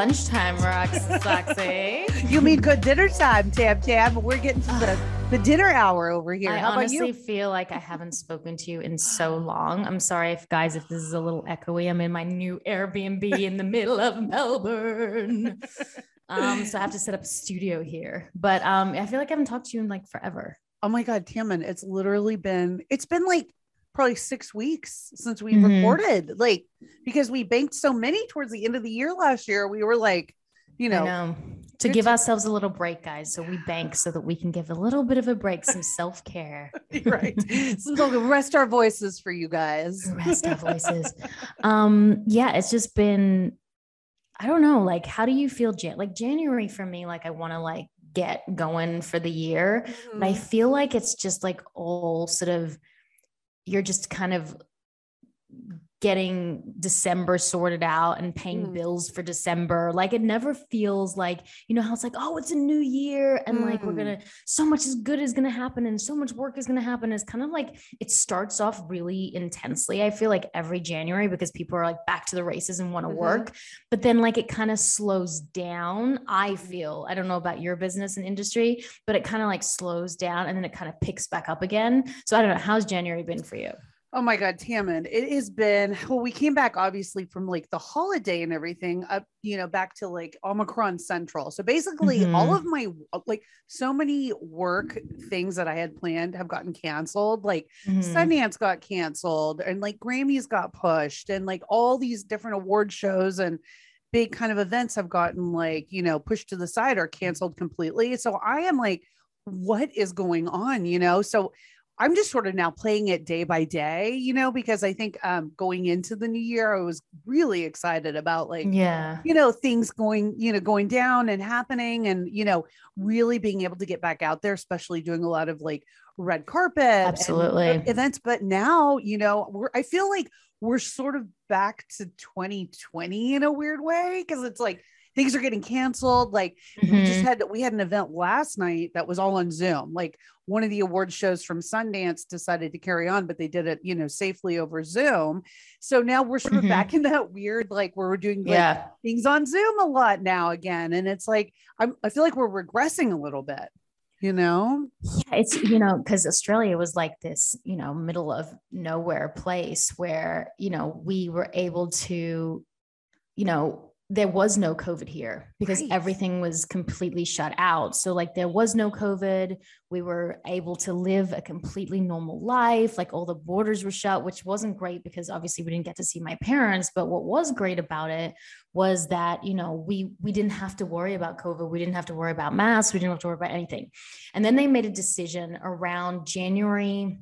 lunchtime, Rox Soxy. You mean good dinner time, Tab Tab? We're getting to the, the dinner hour over here. I How about honestly you? feel like I haven't spoken to you in so long. I'm sorry if guys, if this is a little echoey. I'm in my new Airbnb in the middle of Melbourne. Um, so I have to set up a studio here. But um, I feel like I haven't talked to you in like forever. Oh my God, Tammin, it's literally been, it's been like probably six weeks since we Mhm. recorded. Like, because we banked so many towards the end of the year last year. We were like, you know, know. To give to- ourselves a little break, guys. So we bank so that we can give a little bit of a break, some self-care. right. So we'll rest our voices for you guys. rest our voices. Um, yeah, it's just been, I don't know, like, how do you feel? Jan- like January for me, like I want to like get going for the year, but I feel like it's just like all sort of, you're just kind of getting December sorted out and paying Mm. bills for December. Like it never feels like, you know, how it's like, oh, it's a new year and like we're Mm. gonna so much is good is gonna happen and so much work is gonna happen. It's kind of like it starts off really intensely. I feel like every January because people are like back to the races and want to Mhm. work, but then like it kind of slows down. I feel, I don't know about your business and industry, but it kind of like slows down and then it kind of picks back up again. So I don't know, how's January been for you? Oh my God, Tammin, it has been, well, we came back obviously from like the holiday and everything up, you know, back to like Omicron Central. So basically, all Mhm. of my, like, so many work things that I had planned have gotten canceled. Like, Mhm. Sundance got canceled and like Grammys got pushed and like all these different award shows and big kind of events have gotten like, you know, pushed to the side or canceled completely. So I am like, what is going on? You know, so I'm just sort of now playing it day by day, you know, because I think um going into the new year, I was really excited about like Yeah. you know things going you know going down and happening and you know really being able to get back out there especially doing a lot of like red carpet and, uh, Absolutely. events but now you know we're i feel like we're sort of back to 2020 in a weird way because it's like things are getting canceled like we just Mhm. had we had an event last night that was all on zoom like one of the award shows from sundance decided to carry on but they did it you know safely over zoom so now we're sort of Mhm. back in that weird like where we're doing like, yeah. things on zoom a lot now again and it's like I'm, i feel like we're regressing a little bit you know Yeah, it's you know because Australia was like this you know middle of nowhere place where you know we were able to you know there was no covid here because Right. everything was completely shut out. So like there was no covid. We were able to live a completely normal life. Like all the borders were shut which wasn't great because obviously we didn't get to see my parents. But what was great about it was that you know we we didn't have to worry about covid. We didn't have to worry about masks. We didn't have to worry about anything. And then they made a decision around January,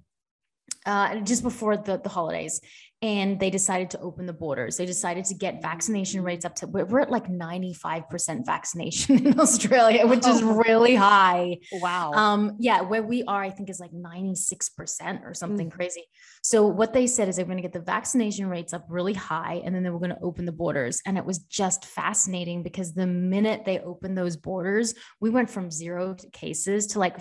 uh, just before the, the holidays, and they decided to open the borders. They decided to get vaccination rates up to, we're we're at like 95% vaccination in Australia, which is Oh. really high. wow Um, yeah, where we are, I think is like 96% or something crazy. So what they said is they're going to get the vaccination rates up really high and then they were going to open the borders. And it was just fascinating because the minute they opened those borders, we went from zero cases to like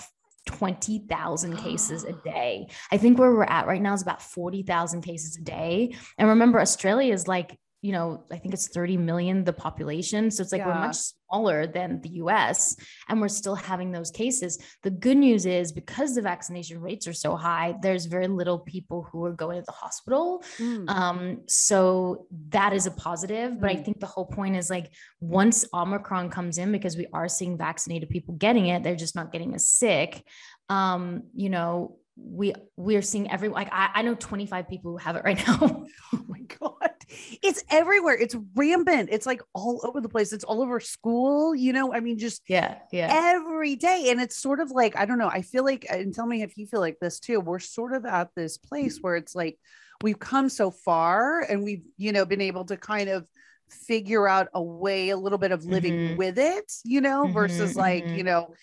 20,000 cases a day. I think where we're at right now is about 40,000 cases a day. And remember, Australia is like, you know, I think it's 30 million, the population. So it's like we're much smaller than the US and we're still having those cases. The good news is because the vaccination rates are so high, there's very little people who are going to the hospital. Mm. Um, so that is a positive. But I Mm. think the whole point is like once Omicron comes in, because we are seeing vaccinated people getting it, they're just not getting as sick. Um, you know, we we are seeing every like I, I know 25 people who have it right now. oh my god it's everywhere it's rampant it's like all over the place it's all over school you know i mean just yeah, yeah. every day and it's sort of like i don't know i feel like and tell me if you feel like this too we're sort of at this place where it's like we've come so far and we've you know been able to kind of figure out a way a little bit of living Mhm. with it you know versus Mhm, like mhm. you know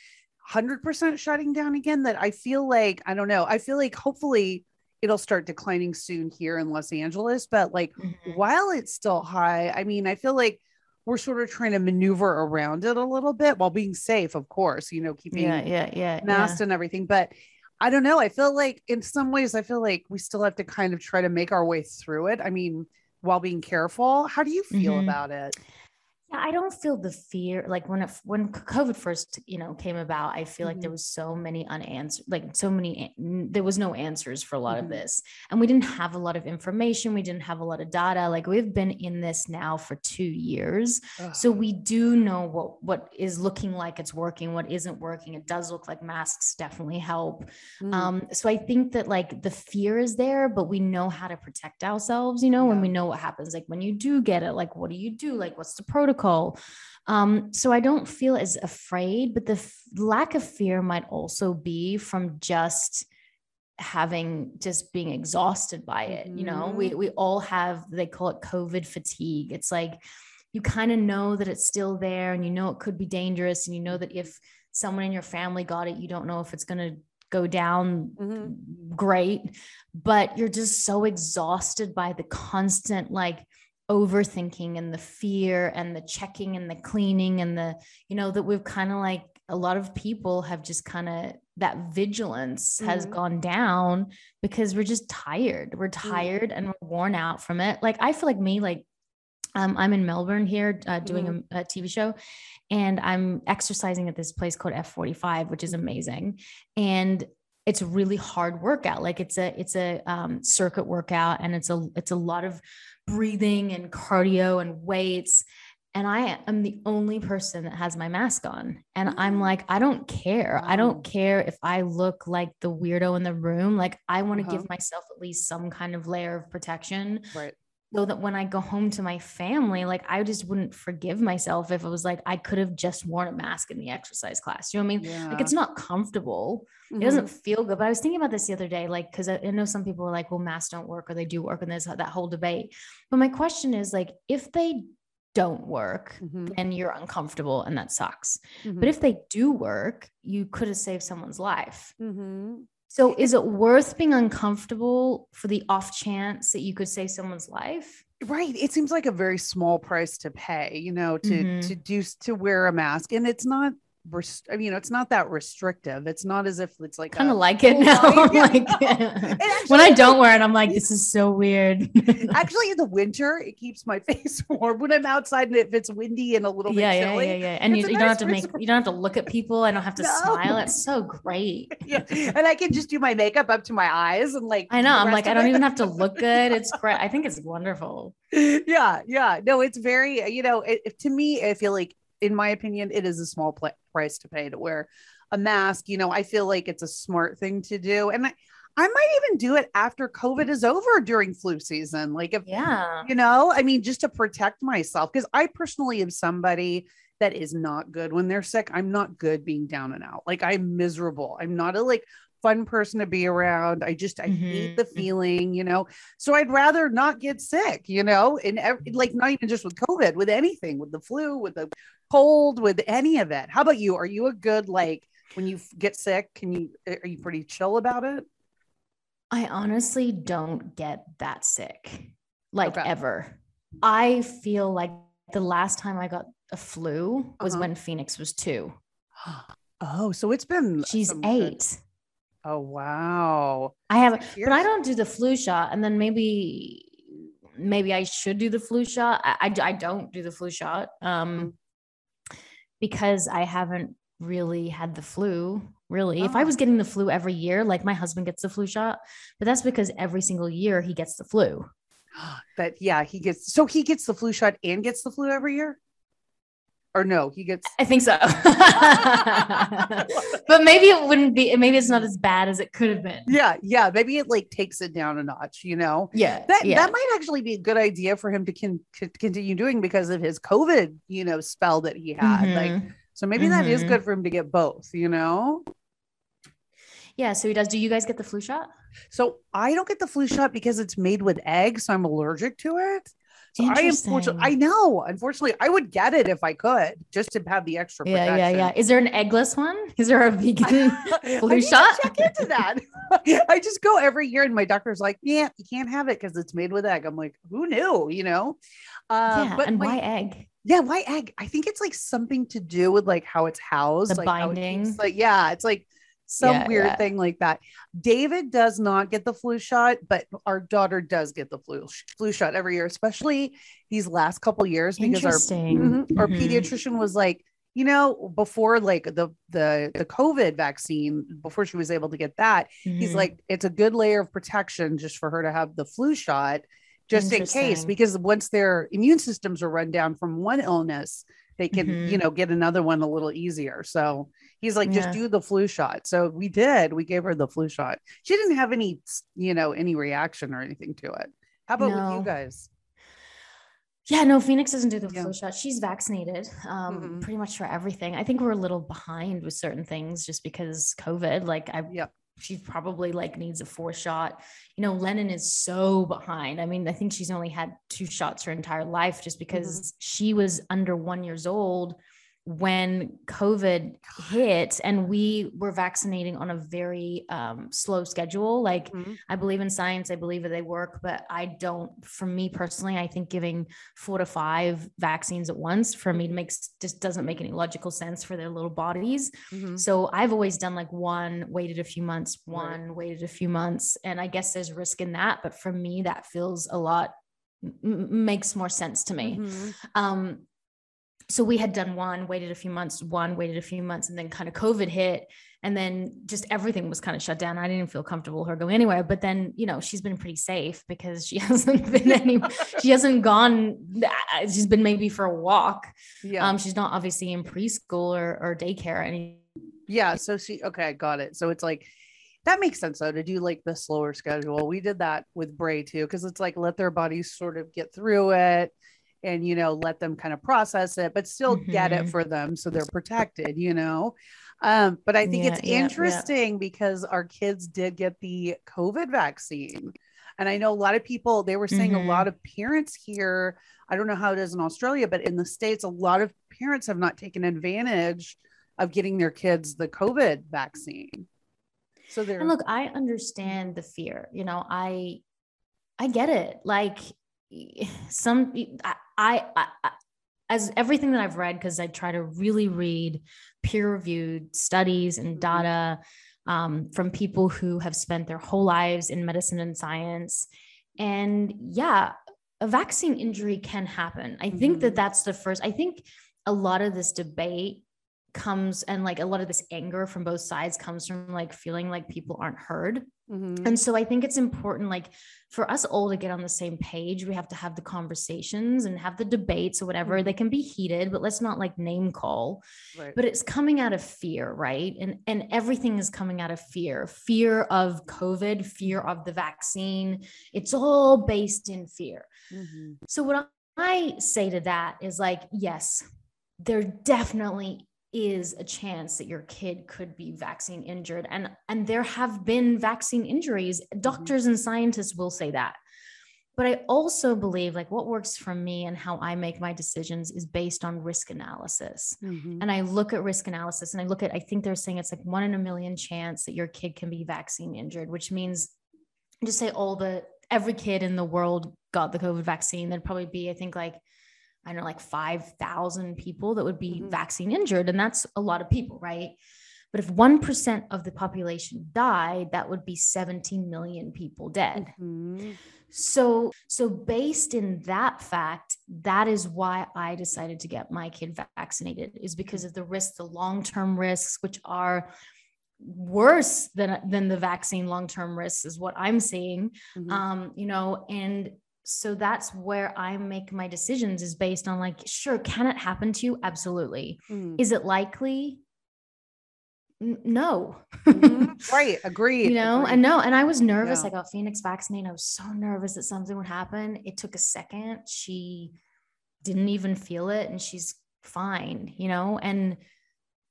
100% shutting down again that i feel like i don't know i feel like hopefully it'll start declining soon here in los angeles but like Mhm. while it's still high, I mean, I feel like we're sort of trying to maneuver around it a little bit while being safe, of course, you know, keeping Yeah, yeah, yeah. masked and everything. But I don't know. I feel like in some ways, I feel like we still have to kind of try to make our way through it. I mean, while being careful. How do you feel Mhm. about it? I don't feel the fear like when it, when COVID first, you know, came about. I feel like Mhm. there was so many unanswered, like so many. There was no answers for a lot Mhm. of this, and we didn't have a lot of information. We didn't have a lot of data. Like we've been in this now for two years, Ugh. so we do know what what is looking like it's working, what isn't working. It does look like masks definitely help. Mm. Um, so I think that like the fear is there, but we know how to protect ourselves, you know, when Yeah. we know what happens. Like when you do get it, like what do you do? Like what's the protocol? Um, so I don't feel as afraid, but the f- lack of fear might also be from just having just being exhausted by it. You know, we Mhm. we all have they call it COVID fatigue. It's like you kind of know that it's still there and you know it could be dangerous and you know that if someone in your family got it, you don't know if it's going to go down Mhm. great, but you're just so exhausted by the constant like overthinking and the fear and the checking and the cleaning and the, you know, that we've kind of like a lot of people have just kind of that vigilance has Mhm. gone down because we're just tired. We're tired and we're worn out from it. Like I feel like me, like um, I'm in Melbourne here uh, doing a, a TV show, and I'm exercising at this place called F45, which is amazing. And it's a really hard workout. Like it's a it's a um, circuit workout, and it's a it's a lot of breathing and cardio and weights. And I am the only person that has my mask on. And I'm like, I don't care. I don't care if I look like the weirdo in the room. Like, I want to Uh-huh. give myself at least some kind of layer of protection Right. So that when I go home to my family, like I just wouldn't forgive myself if it was like I could have just worn a mask in the exercise class. You know what I mean? Yeah. Like it's not comfortable. Mhm. It doesn't feel good. But I was thinking about this the other day, like because I, I know some people are like, well, masks don't work or they do work, and there's that whole debate. But my question is like, if they don't work, Mhm. then you're uncomfortable and that sucks. Mhm. But if they do work, you could have saved someone's life. Mhm. So is it worth being uncomfortable for the off chance that you could save someone's life? right it seems like a very small price to pay you know to Mhm. to do to wear a mask and it's not res- I mean, you know, it's not that restrictive. It's not as if it's like Kind of like it now. Yeah. like, actually when I don't wear it, I'm like, this is so weird. Actually, in the winter, it keeps my face warm when I'm outside and if it's windy and a little yeah, bit yeah, chilly. yeah, yeah. And you, you don't have to make, you don't have to look at people. I don't have to No. smile. It's so great. Yeah. And I can just do my makeup up to my eyes and like I know. I'm like, I don't it- even have to look good. It's great. I think it's wonderful. yeah, yeah. No, it's very, you know, it- to me, I feel like, in my opinion, it is a small pl- price to pay to wear a mask. You know, I feel like it's a smart thing to do. And I, I might even do it after COVID is over during flu season. Like, if, Yeah. you know, I mean, just to protect myself, because I personally am somebody that is not good when they're sick. I'm not good being down and out. Like, I'm miserable. I'm not a like, fun person to be around. I just I hate the Mhm. feeling, you know. So I'd rather not get sick, you know, and like not even just with COVID, with anything, with the flu, with the cold, with any of it. How about you? Are you a good like when you get sick? Can you are you pretty chill about it? I honestly don't get that sick, like Okay. ever. I feel like the last time I got a flu was Uh-huh. when Phoenix was two. Oh, so it's been She's some good- eight. Oh wow. I have, Six but I don't do the flu shot. And then maybe, maybe I should do the flu shot. I, I, I don't do the flu shot um, because I haven't really had the flu. Really, if I Oh. was getting the flu every year, like my husband gets the flu shot, but that's because every single year he gets the flu. But yeah, he gets so he gets the flu shot and gets the flu every year. Or no, he gets I think so. but maybe it wouldn't be, maybe it's not as bad as it could have been. yeah, yeah. Maybe it like takes it down a notch, you know. Yeah. That yeah. that might actually be a good idea for him to con- continue doing because of his COVID, you know, spell that he had. Like, Mhm. so maybe that is Mhm. good for him to get both, you know. yeah. So he does. Do you guys get the flu shot? So I don't get the flu shot because it's made with eggs, so I'm allergic to it. So I unfortunately, I know. Unfortunately, I would get it if I could, just to have the extra. Yeah, yeah, protection. yeah. Is there an eggless one? Is there a vegan? I Flu need to shot? Check into that. I just go every year, and my doctor's like, "Yeah, you can't have it because it's made with egg." I'm like, "Who knew?" You know. Uh, yeah. but and my- why egg? Yeah, why egg? I think it's like something to do with like how it's housed, The like how it binding. keeps- like yeah, it's like some Yeah, weird yeah. thing like that. David does not get the flu shot, but our daughter does get the flu flu shot every year, especially these last couple years because our. Mhm. our Mhm. pediatrician was like, you know, before like the the the COVID vaccine, before she was able to get that, he's Mhm. like, it's a good layer of protection just for her to have the flu shot, just in case, because once their immune systems are run down from one illness, they can, Mhm. you know, get another one a little easier. So he's like, just Yeah. do the flu shot. So we did. We gave her the flu shot. She didn't have any, you know, any reaction or anything to it. How about with you guys? Yeah, no, Phoenix doesn't do the Yeah. flu shot. She's vaccinated um, Mhm. pretty much for everything. I think we're a little behind with certain things just because COVID. Like I, Yep. She probably like needs a fourth shot. You know, Lennon is so behind. I mean, I think she's only had two shots her entire life just because mm-hmm. she was under one years old when COVID hit, and we were vaccinating on a very um, slow schedule. Like Mhm. I believe in science, I believe that they work, but I don't, for me personally, I think giving four to five vaccines at once for me makes just doesn't make any logical sense for their little bodies. Mhm. So I've always done like one, waited a few months, Right. one, waited a few months. And I guess there's risk in that. But for me, that feels a lot, makes more sense to me. Mhm. Um, so we had done one, waited a few months, one, waited a few months, and then kind of COVID hit. And then just everything was kind of shut down. I didn't feel comfortable her going anywhere. But then, you know, she's been pretty safe because she hasn't been any, she hasn't gone, she's been maybe for a walk. Yeah. Um, she's not obviously in preschool or, or daycare or any. Yeah. So she, okay, got it. So it's like, that makes sense though to do like the slower schedule. We did that with Bray too, because it's like let their bodies sort of get through it and, you know, let them kind of process it, but still get it Mhm. for them so they're protected, you know. Um, but I think Yeah, it's yeah, yeah. interesting because our kids did get the COVID vaccine. And I know a lot of people, they were saying Mhm. a lot of parents here, I don't know how it is in Australia, but in the States, a lot of parents have not taken advantage of getting their kids the COVID vaccine. So they're And look, I understand the fear. You know, I, I get it. Like some, I, I, I as everything that I've read, because I try to really read peer-reviewed studies and Mhm. data um, from people who have spent their whole lives in medicine and science. And yeah, a vaccine injury can happen. I think Mhm. that that's the first. I think a lot of this debate comes and like a lot of this anger from both sides comes from like feeling like people aren't heard. Mhm. And so I think it's important, like for us all to get on the same page, we have to have the conversations and have the debates or whatever. Mhm. They can be heated, but let's not like name call. right. But it's coming out of fear, right? And and everything is coming out of fear. Fear of COVID, fear of the vaccine. It's all based in fear. Mhm. So what I say to that is like, yes, there definitely is a chance that your kid could be vaccine injured. And and there have been vaccine injuries. Doctors and scientists will say that. But i also believe like what works for me and how i make my decisions is based on risk analysis. Mhm. and I look at risk analysis and I look at, I think they're saying it's like one in a million chance that your kid can be vaccine injured, which means just say all the, every kid in the world got the COVID vaccine. There'd probably be, I think like, I don't know, like 5,000 people that would be Mhm. vaccine injured. And that's a lot of people, right? But if 1% of the population died, that would be 17 million people dead. Mhm. So, so based in that fact, that is why I decided to get my kid vaccinated is because of the risks, the long-term risks, which are worse than than the vaccine long-term risks, is what I'm seeing. Mhm. Um, you know, and so that's where I make my decisions is based on like, sure, can it happen to you? Absolutely. Mhm. Is it likely? N- no. Mhm. right. Agreed. you know agreed. and no and i was nervous Yeah. i got phoenix vaccinated i was so nervous that something would happen it took a second she didn't even feel it and she's fine you know and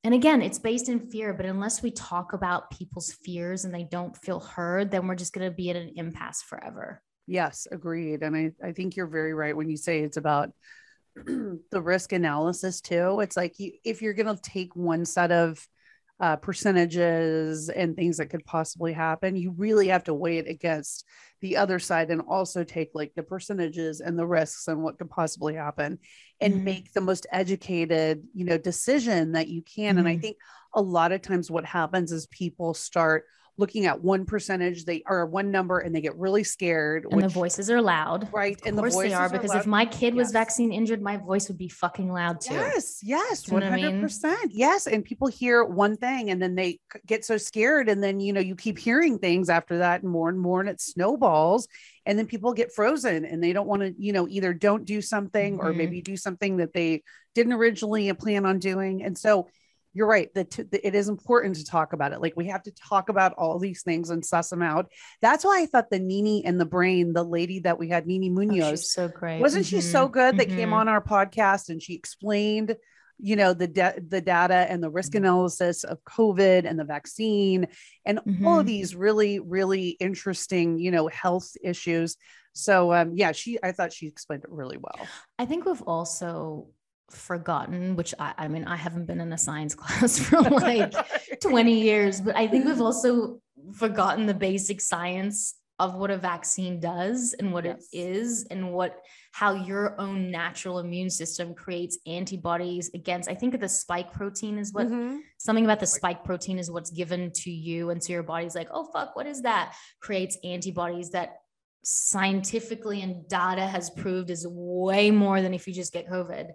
and again it's based in fear but unless we talk about people's fears and they don't feel heard then we're just going to be at an impasse forever Yes, agreed. And I, I think you're very right when you say it's about the risk analysis too. It's like you, if you're going to take one set of uh, percentages and things that could possibly happen, you really have to weigh it against the other side and also take like the percentages and the risks and what could possibly happen and Mhm. make the most educated, you know, decision that you can. And I Mhm. think a lot of times what happens is people start looking at one percentage they are one number and they get really scared and which, the voices are loud right of and course the they are because are if my kid was yes. vaccine injured my voice would be fucking loud too yes yes 100% I mean? yes and people hear one thing and then they get so scared and then you know you keep hearing things after that and more and more and it snowballs and then people get frozen and they don't want to you know either don't do something mm-hmm. or maybe do something that they didn't originally plan on doing and so you're right that it is important to talk about it like we have to talk about all these things and suss them out that's why i thought the nini and the brain the lady that we had nini oh, munoz oh, so great wasn't mm-hmm. she so mm-hmm. good that mm-hmm. came on our podcast and she explained you know the de- the data and the risk mm-hmm. analysis of covid and the vaccine and mm-hmm. all of these really really interesting you know health issues so um yeah she i thought she explained it really well i think we've also forgotten, which I, I mean, I haven't been in a science class for like 20 years, but I think we've also forgotten the basic science of what a vaccine does and what yes. it is and what how your own natural immune system creates antibodies against i think the spike protein is what mm-hmm. something about the spike protein is what's given to you and so your body's like oh fuck what is that creates antibodies that scientifically and data has proved is way more than if you just get covid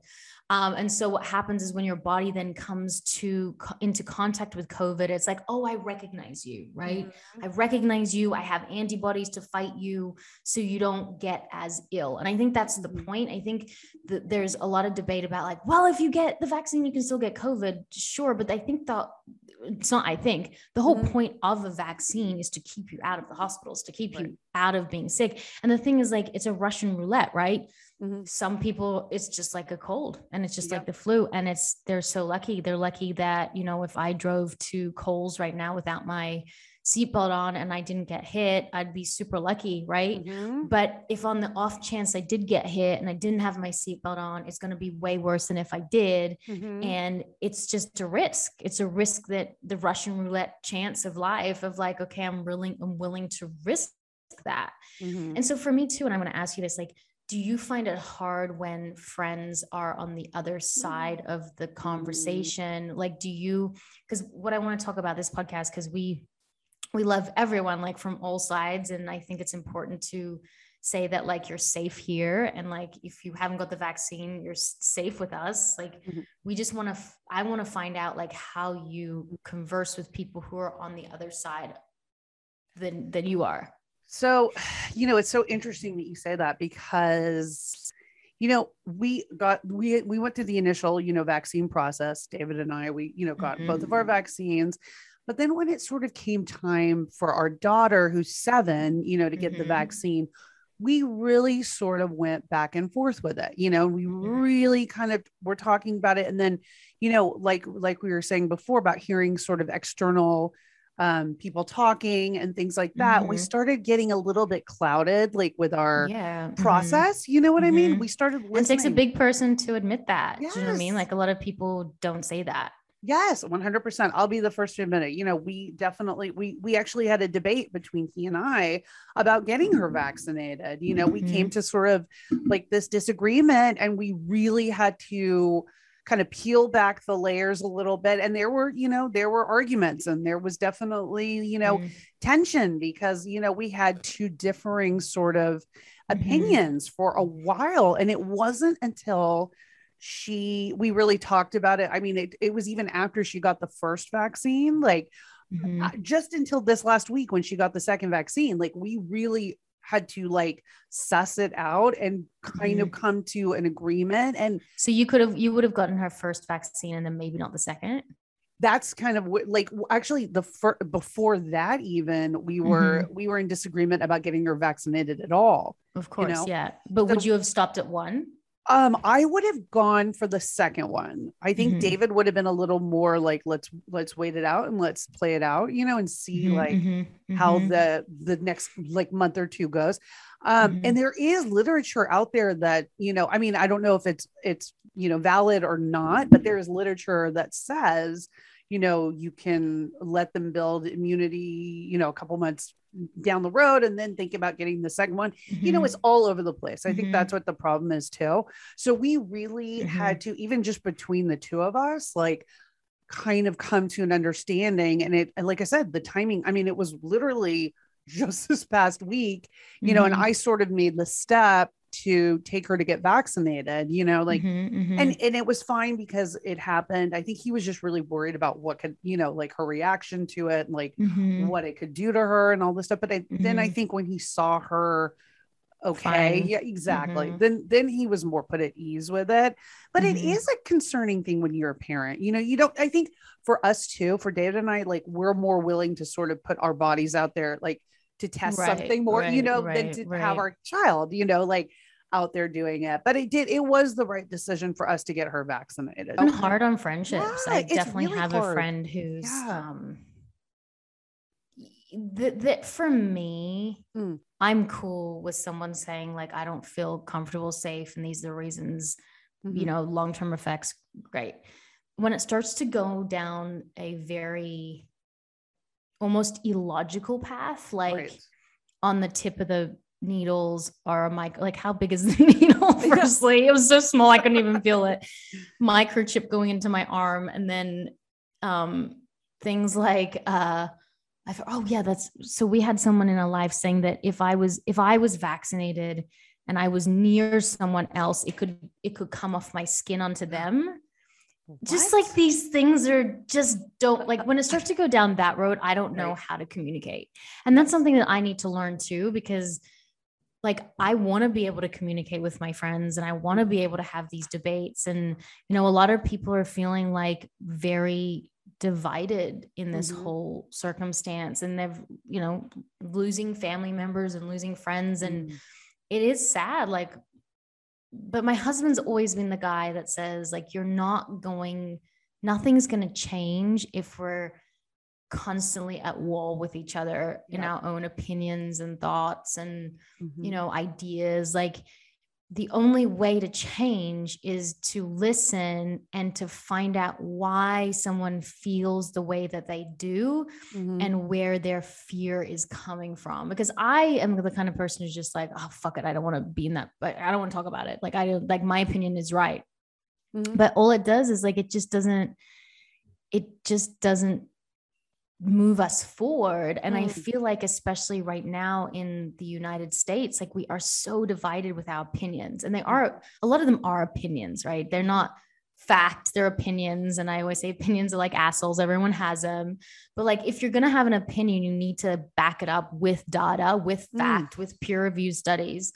um, and so what happens is when your body then comes to into contact with COVID, it's like, oh, I recognize you, right? Mm-hmm. I recognize you. I have antibodies to fight you, so you don't get as ill. And I think that's the mm-hmm. point. I think that there's a lot of debate about like, well, if you get the vaccine, you can still get COVID, sure. But I think the it's not. I think the whole mm-hmm. point of a vaccine is to keep you out of the hospitals, to keep right. you out of being sick. And the thing is, like, it's a Russian roulette, right? Mm-hmm. Some people, it's just like a cold and it's just like the flu. And it's, they're so lucky. They're lucky that, you know, if I drove to Coles right now without my seatbelt on and I didn't get hit, I'd be super lucky. Right. Mm-hmm. But if on the off chance I did get hit and I didn't have my seatbelt on, it's going to be way worse than if I did. Mm-hmm. And it's just a risk. It's a risk that the Russian roulette chance of life of like, okay, I'm willing, I'm willing to risk that. Mm-hmm. And so for me too, and I'm going to ask you this, like, do you find it hard when friends are on the other side of the mm. conversation like do you because what i want to talk about this podcast because we we love everyone like from all sides and i think it's important to say that like you're safe here and like if you haven't got the vaccine you're safe with us like mm-hmm. we just want to f- i want to find out like how you converse with people who are on the other side than than you are so, you know, it's so interesting that you say that because, you know, we got we we went through the initial, you know, vaccine process. David and I, we, you know, got mm-hmm. both of our mm-hmm. vaccines. But then when it sort of came time for our daughter, who's seven, you know, to get mm-hmm. the vaccine, we really sort of went back and forth with it. You know, we mm-hmm. really kind of were talking about it. And then, you know, like like we were saying before about hearing sort of external um, people talking and things like that, mm-hmm. we started getting a little bit clouded, like with our yeah. Mm-hmm. process. Mm-hmm. You know what mm-hmm. I mean? Mm-hmm. We started listening. It takes a big person to admit that. Yes. Do you know what I mean? Like a lot of people don't say that. Yes, 100%. I'll be the first to admit it. You know, we definitely we we actually had a debate between he and I about getting her vaccinated. You know, we came mm-hmm. to sort of like this disagreement and we really had to kind of peel back the layers a little bit and there were you know there were arguments and there was definitely you know mm. tension because you know we had two differing sort of mm-hmm. opinions for a while and it wasn't until she we really talked about it i mean it, it was even after she got the first vaccine like mm-hmm. Uh, just until this last week when she got the second vaccine like we really had to like suss it out and kind mm-hmm. of come to an agreement. And so you could have, you would have gotten her first vaccine and then maybe not the second. That's kind of what, like actually the first before that even we were mm-hmm. we were in disagreement about getting her vaccinated at all. Of course, you know? yeah. But so, would you have stopped at one? Um, I would have gone for the second one. I think mm-hmm. David would have been a little more like, let's let's wait it out and let's play it out, you know, and see mm-hmm, like mm-hmm, how mm-hmm. the the next like month or two goes. Um, and mm-hmm. there is literature out there that, you know, I mean, I don't know if it's it's you know valid or not, but there is literature that says, you know, you can let them build immunity, you know, a couple months down the road and then think about getting the second one mm-hmm. you know it's mm-hmm. all over the place i mm-hmm. think that's what the problem is too so we really mm-hmm. had to even just between the two of us like kind of come to an understanding. And it, like I said, the timing, I mean, it was literally just this past week, you mm-hmm. know, and mm-hmm. I sort of made the step to take her to get vaccinated, you know, like, mm-hmm, mm-hmm. and, and it was fine because it happened. I think he was just really worried about what could, you know, like her reaction to it, like mm-hmm. what it could do to her and all this stuff. But I, then I mm-hmm. think when he saw her, okay, fine. yeah, exactly. Mm-hmm. Then, then he was more put at ease with it. But it is a concerning thing when you're a parent, you know, you don't, I think for us too, for David and I, like, we're more willing to sort of put our bodies out there, like, to test right, something more, right, you know, right, than to have our child, you know, like out there doing it. But it did, it was the right decision for us to get her vaccinated. I'm hard on friendships. Yeah, I definitely really have hard. a friend who's yeah. um that, that for me, mm. I'm cool with someone saying, like, I don't feel comfortable, safe, and these are the reasons, mm-hmm. you know, long term effects, great. When it starts to go down a very almost illogical path, like right. on the tip of the needles are a mic like how big is the needle firstly it was so small i couldn't even feel it microchip going into my arm and then um things like uh I thought, oh yeah, that's so we had someone in a live saying that if I was if I was vaccinated and I was near someone else, it could it could come off my skin onto them. What? Just like these things are just don't like when it starts to go down that road, I don't know right. how to communicate. And that's something that I need to learn too, because like I want to be able to communicate with my friends and I want to be able to have these debates. And, you know, a lot of people are feeling like very divided in this mm-hmm. whole circumstance and they've, you know, losing family members and losing friends. And mm. it is sad. Like but my husband's always been the guy that says like you're not going nothing's going to change if we're constantly at war with each other in our own opinions and thoughts and mm-hmm. you know ideas like the only way to change is to listen and to find out why someone feels the way that they do mm-hmm. and where their fear is coming from because i am the kind of person who's just like oh fuck it i don't want to be in that but i don't want to talk about it like i don't like my opinion is right mm-hmm. but all it does is like it just doesn't it just doesn't move us forward and mm. i feel like especially right now in the united states like we are so divided with our opinions and they mm. are a lot of them are opinions right they're not fact they're opinions and i always say opinions are like assholes everyone has them but like if you're going to have an opinion you need to back it up with data with mm. fact mm. with peer reviewed studies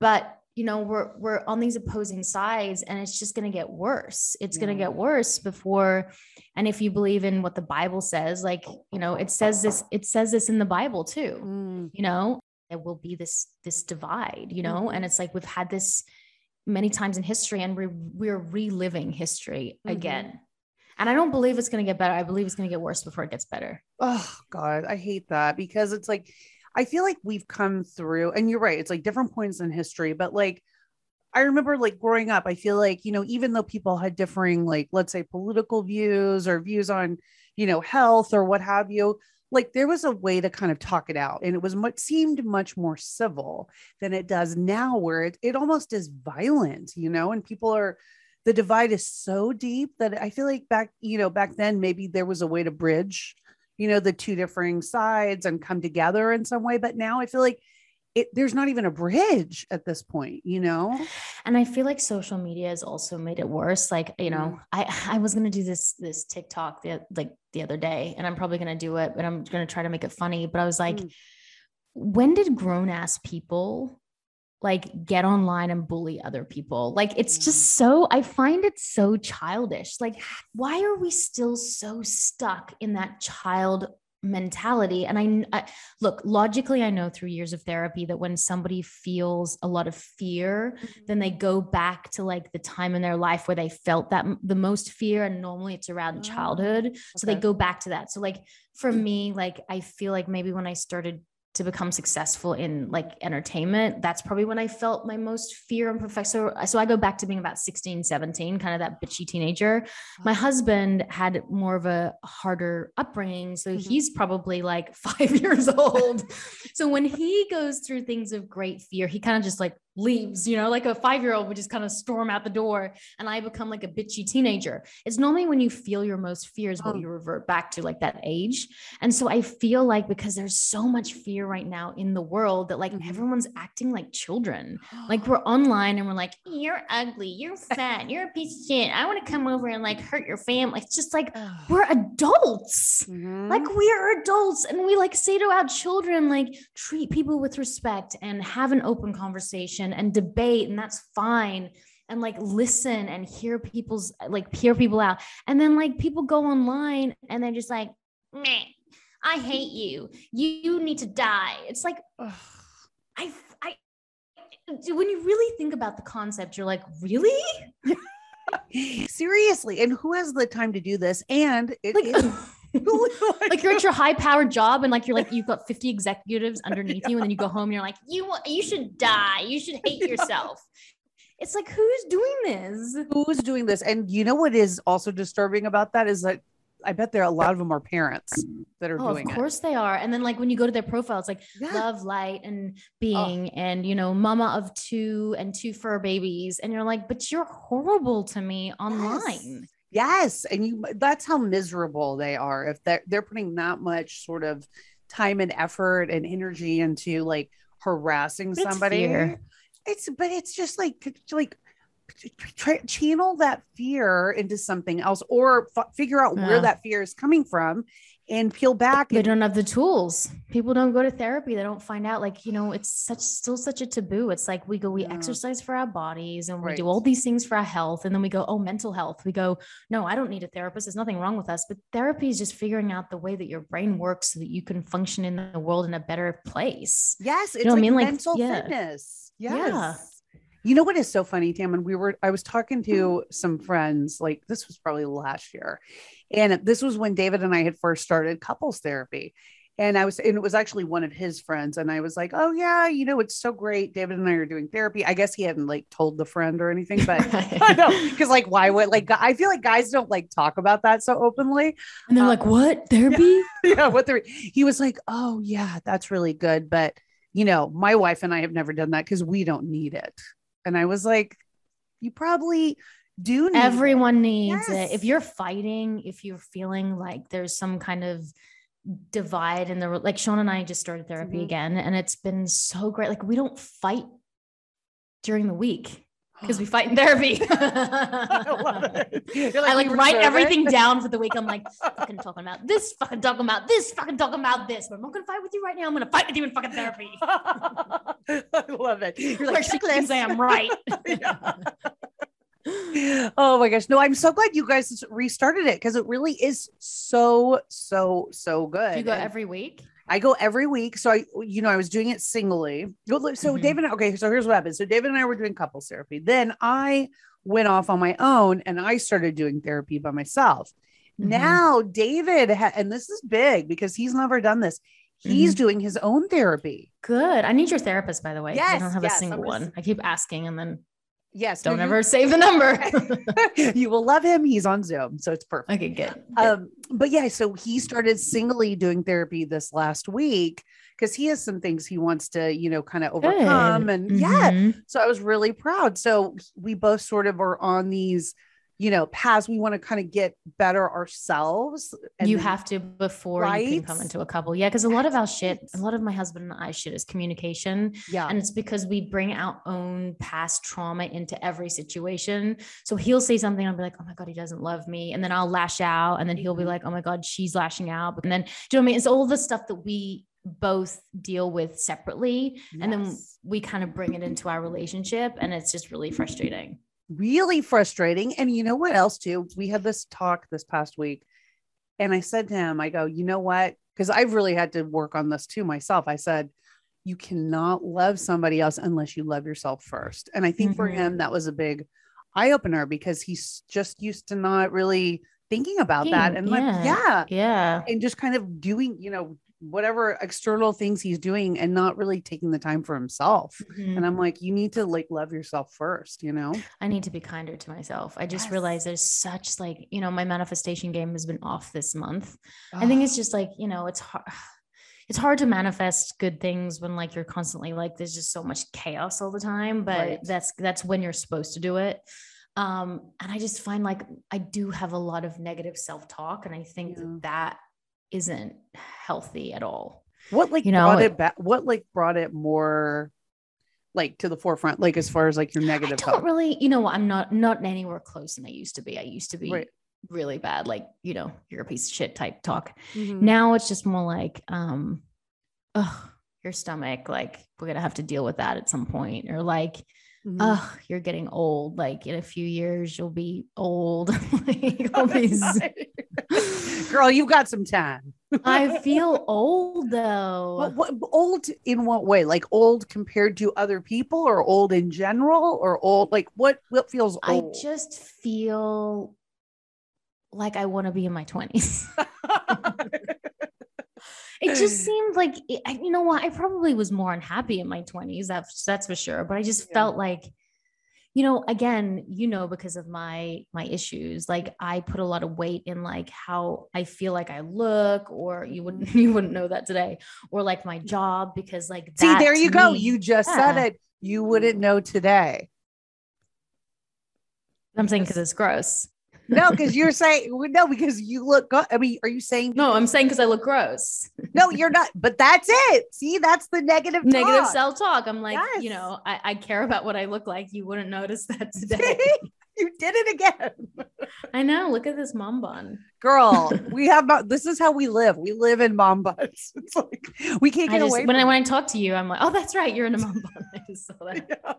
but you know we're we're on these opposing sides and it's just going to get worse it's yeah. going to get worse before and if you believe in what the bible says like you know it says this it says this in the bible too mm. you know there will be this this divide you know mm. and it's like we've had this many times in history and we're we're reliving history mm-hmm. again and i don't believe it's going to get better i believe it's going to get worse before it gets better oh god i hate that because it's like I feel like we've come through, and you're right, it's like different points in history, but like I remember like growing up, I feel like, you know, even though people had differing, like, let's say political views or views on, you know, health or what have you, like there was a way to kind of talk it out. And it was much seemed much more civil than it does now, where it, it almost is violent, you know, and people are, the divide is so deep that I feel like back, you know, back then maybe there was a way to bridge you know the two differing sides and come together in some way but now i feel like it, there's not even a bridge at this point, you know? And I feel like social media has also made it worse. Like, you know, mm. I, I was going to do this, this TikTok the, like the other day, and I'm probably going to do it, but I'm going to try to make it funny. But I was like, mm. when did grown ass people like get online and bully other people. Like it's just so I find it so childish. Like why are we still so stuck in that child mentality and I, I, look logically i know through years of therapy that when somebody feels a lot of fear mm-hmm. then they go back to like the time in their life where they felt that the most fear and normally it's around oh, childhood okay. so they go back to that so like for me like i feel like maybe when i started to become successful in like entertainment that's probably when i felt my most fear and professor so i go back to being about 16 17 kind of that bitchy teenager. My husband had more of a harder upbringing so mm-hmm. he's probably like five years old. So when he goes through things of great fear he kind of just like leaves, you know, like a five year old would just kind of storm out the door and I become like a bitchy teenager. It's normally when you feel your most fears what Oh. you revert back to like that age. And so I feel like because there's so much fear right now in the world that like Mhm. everyone's acting like children. Like we're online and we're like, you're ugly, you're fat, you're a piece of shit. I want to come over and like hurt your family. It's just like we're adults. Mhm. Like we are adults and we like say to our children, like treat people with respect and have an open conversation and debate, and that's fine. And like listen and hear people's like hear people out. And then like people go online and they're just like, meh, I hate you. You, you need to die. It's like Ugh. I I when you really think about the concept, you're like, really? seriously and who has the time to do this and it Like is- like you're at your high powered job and like you're like you've got 50 executives underneath you and then you go home and you're like you wa- you should die. You should hate yourself. It's like who's doing this? Who's doing this? And you know what is also disturbing about that is that i bet there are a lot of them are parents that are oh of doing course they are. And then like when you go to their profile it's like yeah. love light and being and you know mama of two and two fur babies. And you're like but you're horrible to me online. Yes, and you that's how miserable they are if they're they're putting that much sort of time and effort and energy into like harassing It's somebody. fear. It's but it's just like like tra- channel that fear into something else or f- figure out Yeah. where that fear is coming from and peel back they and don't have the tools people don't go to therapy they don't find out like you know it's such still such a taboo it's like we go we Yeah. exercise for our bodies and we do all these things for our health and then we go oh mental health we go no i don't need a therapist there's nothing wrong with us but therapy is just figuring out the way that your brain works so that you can function in the world in a better place Yes, it's know what I like mean? Like, mental yeah. fitness. Yes. Yeah. You know what is so funny, Tam? And we were, I was talking Mm-hmm. to some friends, like this was probably last year. And this was when David and I had first started couples therapy. And I was, and it was actually one of his friends. And I was like, oh, yeah, you know, it's so great. David and I are doing therapy. I guess he hadn't like told the friend or anything, but I know. Cause like, why would like, I feel like guys don't like talk about that so openly. and they're Um, like what therapy yeah, what the he was like, oh yeah, that's really good, but you know, my wife and I have never done that because we don't need it. And I was like, you probably do need it. Everyone needs it. If you're fighting, if you're feeling like there's some kind of divide in the like Sean and I just started therapy Mhm. again and it's been so great. Like we don't fight during the week because we fight in therapy. I love it. You're I like write everything it." down for the week. I'm like fucking talking about this, fucking talking about this, fucking talking about this. But I'm not gonna fight with you right now. I'm gonna fight with you in fucking therapy. I love it. You're like, she can I'm right. oh my gosh. No, I'm so glad you guys restarted it because it really is so, so, so good. Do you go And- every week? I go every week. So I, you know, I was doing it singly. So Mhm. David, okay, so here's what happened. So David and I were doing couples therapy. Then I went off on my own and I started doing therapy by myself. Mhm. Now David, ha- and this is big because he's never done this. He's doing his own therapy. Good. I need your therapist, by the way. 'cause I don't have yes, a single one. I keep asking and then Yes, don't you- ever save the number. you will love him. He's on Zoom, so it's perfect. okay, good. good. Um, but yeah, so he started singly doing therapy this last week because he has some things he wants to, you know, kind of Good. overcome. And yeah, Mhm. so I was really proud. So we both sort of are on these, you know, paths. We want to kind of get better ourselves. and you then- have to before you can come into a couple. Yeah, because a lot of our shit, a lot of my husband and I shit is communication. yeah, And it's because we bring our own past trauma into every situation. So he'll say something, I'll be like, oh my God, he doesn't love me. And then I'll lash out. And then he'll be Mhm. like, oh my God, she's lashing out. And then, do you know what I mean? It's all the stuff that we both deal with separately. And then we kind of bring it into our relationship. And it's just really frustrating. Really frustrating. And you know what else too? We had this talk this past week, and I said to him, I go, you know what? Because I've really had to work on this too myself. I said, you cannot love somebody else unless you love yourself first. And I think for Mhm. him, that was a big eye opener because he's just used to not really thinking about that. And like, yeah. yeah. Yeah. And just kind of doing, you know, whatever external things he's doing and not really taking the time for himself. Mhm. And I'm like, you need to like love yourself first, you know? I need to be kinder to myself. I just Yes. realized there's such like, you know, my manifestation game has been off this month. I think it's just like, you know, it's hard. it's hard to manifest good things when like you're constantly like there's just so much chaos all the time but Right. that's that's when you're supposed to do it um and i just find like i do have a lot of negative self-talk and i think Yeah. that isn't healthy at all What like You know, brought it- it back? What like brought it more like to the forefront? Like as far as like your i negative don't talk? really you know what, i'm not not anywhere close than i used to be i used to be Right. really bad like you know you're a piece of shit type talk Mhm. now it's just more like um oh your stomach like we're gonna have to deal with that at some point or like Mhm. oh you're getting old like in a few years you'll be old like all these Girl, you've got some time. i feel old though What, what old in what way? Like old compared to other people, or old in general, or old like what? What feels old? i just feel like i want to be in my 20s it just seemed like you know what i probably was more unhappy in my 20s that's that's for sure but i just Yeah. felt like you know again you know because of my my issues like i put a lot of weight in like how i feel like i look or you wouldn't you wouldn't know that today or like my job because like See, there you go. me- You just said it. You wouldn't know today. i'm saying because it's gross No, because you're saying no, because you look good. I mean, are you saying no i'm saying because i look gross no? You're not. But that's it. See, that's the negative. negative talk. self-talk i'm like you know I, I care about what i look like you wouldn't notice that today you did it again. I know. Look at this mom bun. Girl, we have this is how we live. We live in mom butts. It's like we can't I get just away when I when I talk to you, I'm like, oh, that's right, you're in a mom. I just saw that. Yeah.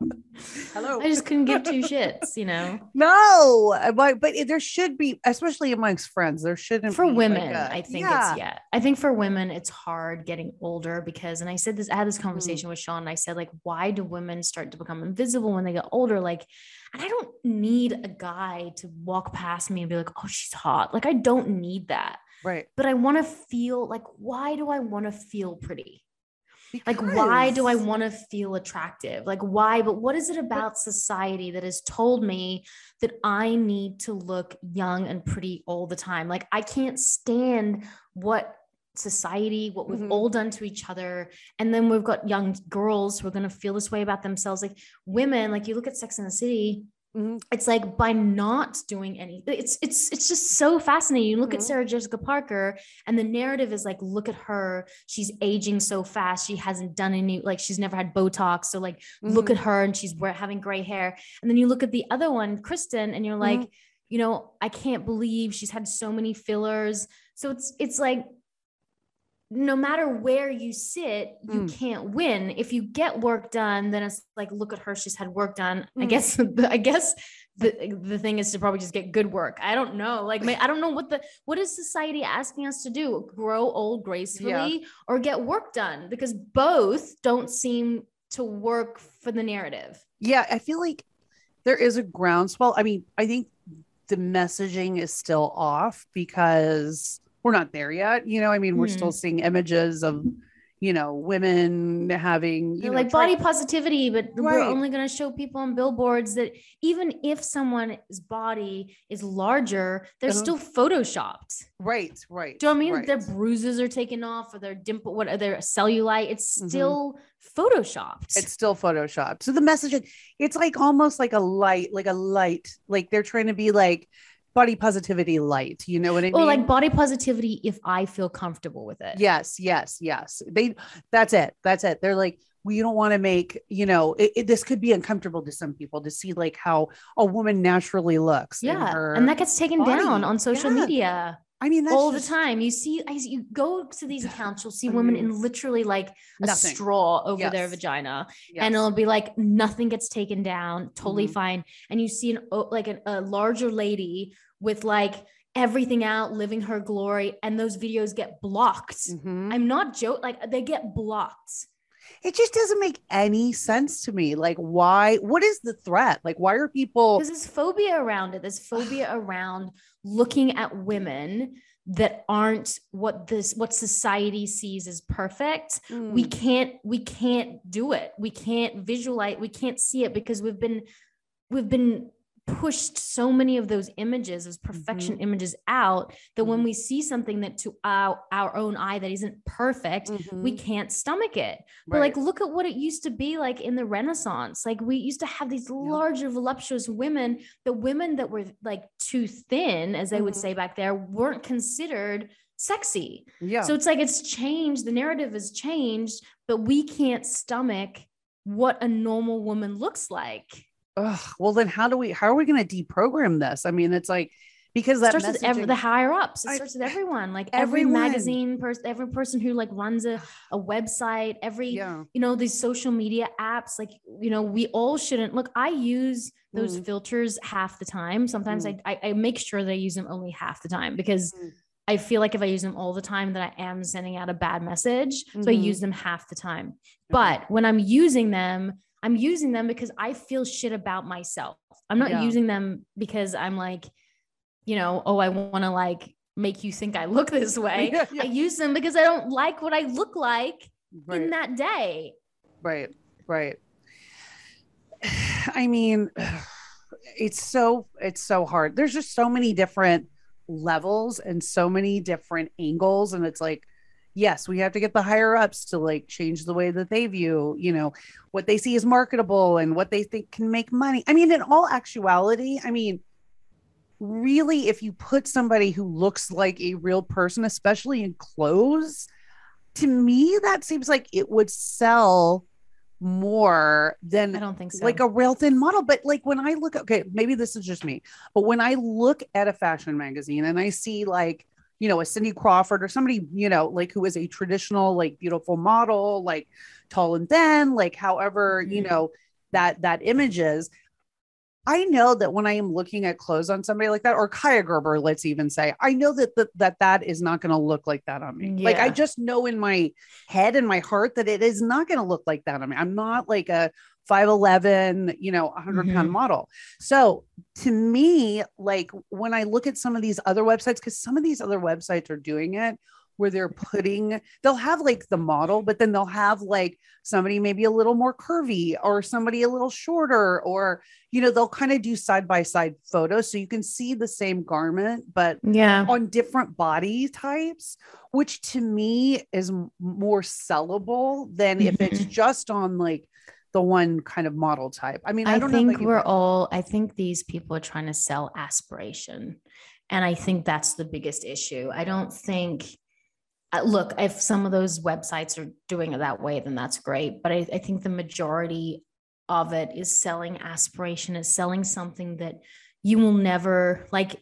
Hello. I just couldn't give two shits, you know. No, uh, but but there should be, especially amongst friends, there shouldn't For be like women, a- I think yeah. it's yeah. I think for women, it's hard getting older because, and I said this, I had this Mm. conversation with Sean. And I said, like, why do women start to become invisible when they get older? Like, and I don't need a guy to walk past me and be like, oh, she's hot. Like, I don't need that. right. But I want to feel like, why do I want to feel pretty? like why do i want to feel attractive like why but what is it about society that has told me that i need to look young and pretty all the time like i can't stand what society what we've Mhm. all done to each other and then we've got young girls who are going to feel this way about themselves like women like you look at sex in the city Mhm. it's like by not doing anything it's it's it's just so fascinating you look Mhm. at sarah jessica parker and the narrative is like look at her she's aging so fast she hasn't done any like she's never had botox so like look Mhm. at her and she's wear, having gray hair and then you look at the other one kristin and you're like Mhm. you know i can't believe she's had so many fillers so it's it's like no matter where you sit, you Mm. can't win. If you get work done, then it's like, look at her, she's had work done. I Mm. guess, I guess the the thing is to probably just get good work. I don't know. Like, I don't know what the what is society asking us to do? Grow old gracefully or get work done? Because both don't seem to work for the narrative. Yeah, I feel like there is a groundswell. I mean, I think the messaging is still off because we're not there yet. You know, I mean, we're Mhm. still seeing images of, you know, women having, you know, like tri- body positivity, but we're only going to show people on billboards that even if someone's body is larger, they're Uh-huh. still photoshopped. right, right. Do you know I mean? right. Their bruises are taken off or their dimple, what are their cellulite? It's Mhm. still photoshopped. It's still photoshopped. So the message, it's like almost like a light, like a light, like they're trying to be like body positivity light. You know what I mean? or like body positivity if I feel comfortable with it. Yes, yes, yes. They that's it. That's it. They're like, we don't want to make, you know, it, it- this could be uncomfortable to some people to see like how a woman naturally looks. Yeah. And that gets taken body. down on social Yeah. media I mean, that's all just the time. You see, I, you go to these accounts, you'll see women in literally like a Nothing. straw over their vagina. yes. and it'll be like nothing gets taken down totally Mhm. fine and you see an like an, a larger lady with like everything out living her glory and those videos get blocked Mhm. i'm not joke like they get blocked It just doesn't make any sense to me. Like, why? What is the threat? Like, why are people? because there's phobia around it there's phobia around looking at women that aren't what this what society sees as perfect we Mm, can't we can't do it we can't visualize we can't see it because we've been we've been pushed so many of those images, those perfection Mhm. images out that when Mhm. we see something that to our, our own eye that isn't perfect, we Mhm. can't stomach it. But Right. like, look at what it used to be like in the Renaissance. Like, we used to have these larger, voluptuous women. The women that were like too thin, as they would Mhm. say back there, weren't considered sexy. yeah. So it's like it's changed. The narrative has changed, but we can't stomach what a normal woman looks like. Ugh, well, then how do we? How are we going to deprogram this? I mean, it's like because It that starts with every, the higher ups. It I- starts with everyone, like every magazine person, every person who like runs a, a website, every yeah. you know these social media apps like you know we all shouldn't look i use those Mm. filters half the time sometimes I, I i make sure that i use them only half the time because Mm. i feel like if i use them all the time that i am sending out a bad message so i Mhm. use them half the time but when i'm using them i'm using them because i feel shit about myself i'm not Yeah. using them because i'm like you know oh i want to like make you think i look this way Yeah, yeah. i use them because i don't like what i look like right. in that day Right, right. I mean, it's so it's so hard. There's just so many different levels and so many different angles and it's like yes, we have to get the higher ups to like change the way that they view, you know, what they see as marketable and what they think can make money. I mean, in all actuality, I mean, really if you put somebody who looks like a real person, especially in clothes, to me that seems like it would sell more than I don't think so. like a real thin model. But like when I look, okay, maybe this is just me, but when I look at a fashion magazine and I see like, you know, a Cindy Crawford or somebody, you know, like who is a traditional, like beautiful model, like tall and thin, like however, you Mhm. know, that that image is. I know that when I am looking at clothes on somebody like that, or Kaia Gerber, let's even say, I know that that that, that is not going to look like that on me. Like I just know in my head and my heart that it is not going to look like that on me. I'm not like a 5'11, you know, 100 pound Mhm. model. So to me, like when I look at some of these other websites, because some of these other websites are doing it where they're putting, they'll have like the model, but then they'll have like somebody maybe a little more curvy or somebody a little shorter, or, you know, they'll kind of do side by side photos. So you can see the same garment, but yeah. on different body types, which to me is more sellable than if it's Mhm. just on like the one kind of model type. I mean, I, I, don't think know. if can- we're all, I think these people are trying to sell aspiration. And I think that's the biggest issue. I don't think, uh, look, if some of those websites are doing it that way, then that's great. But I, I think the majority of it is selling aspiration, is selling something that you will never like.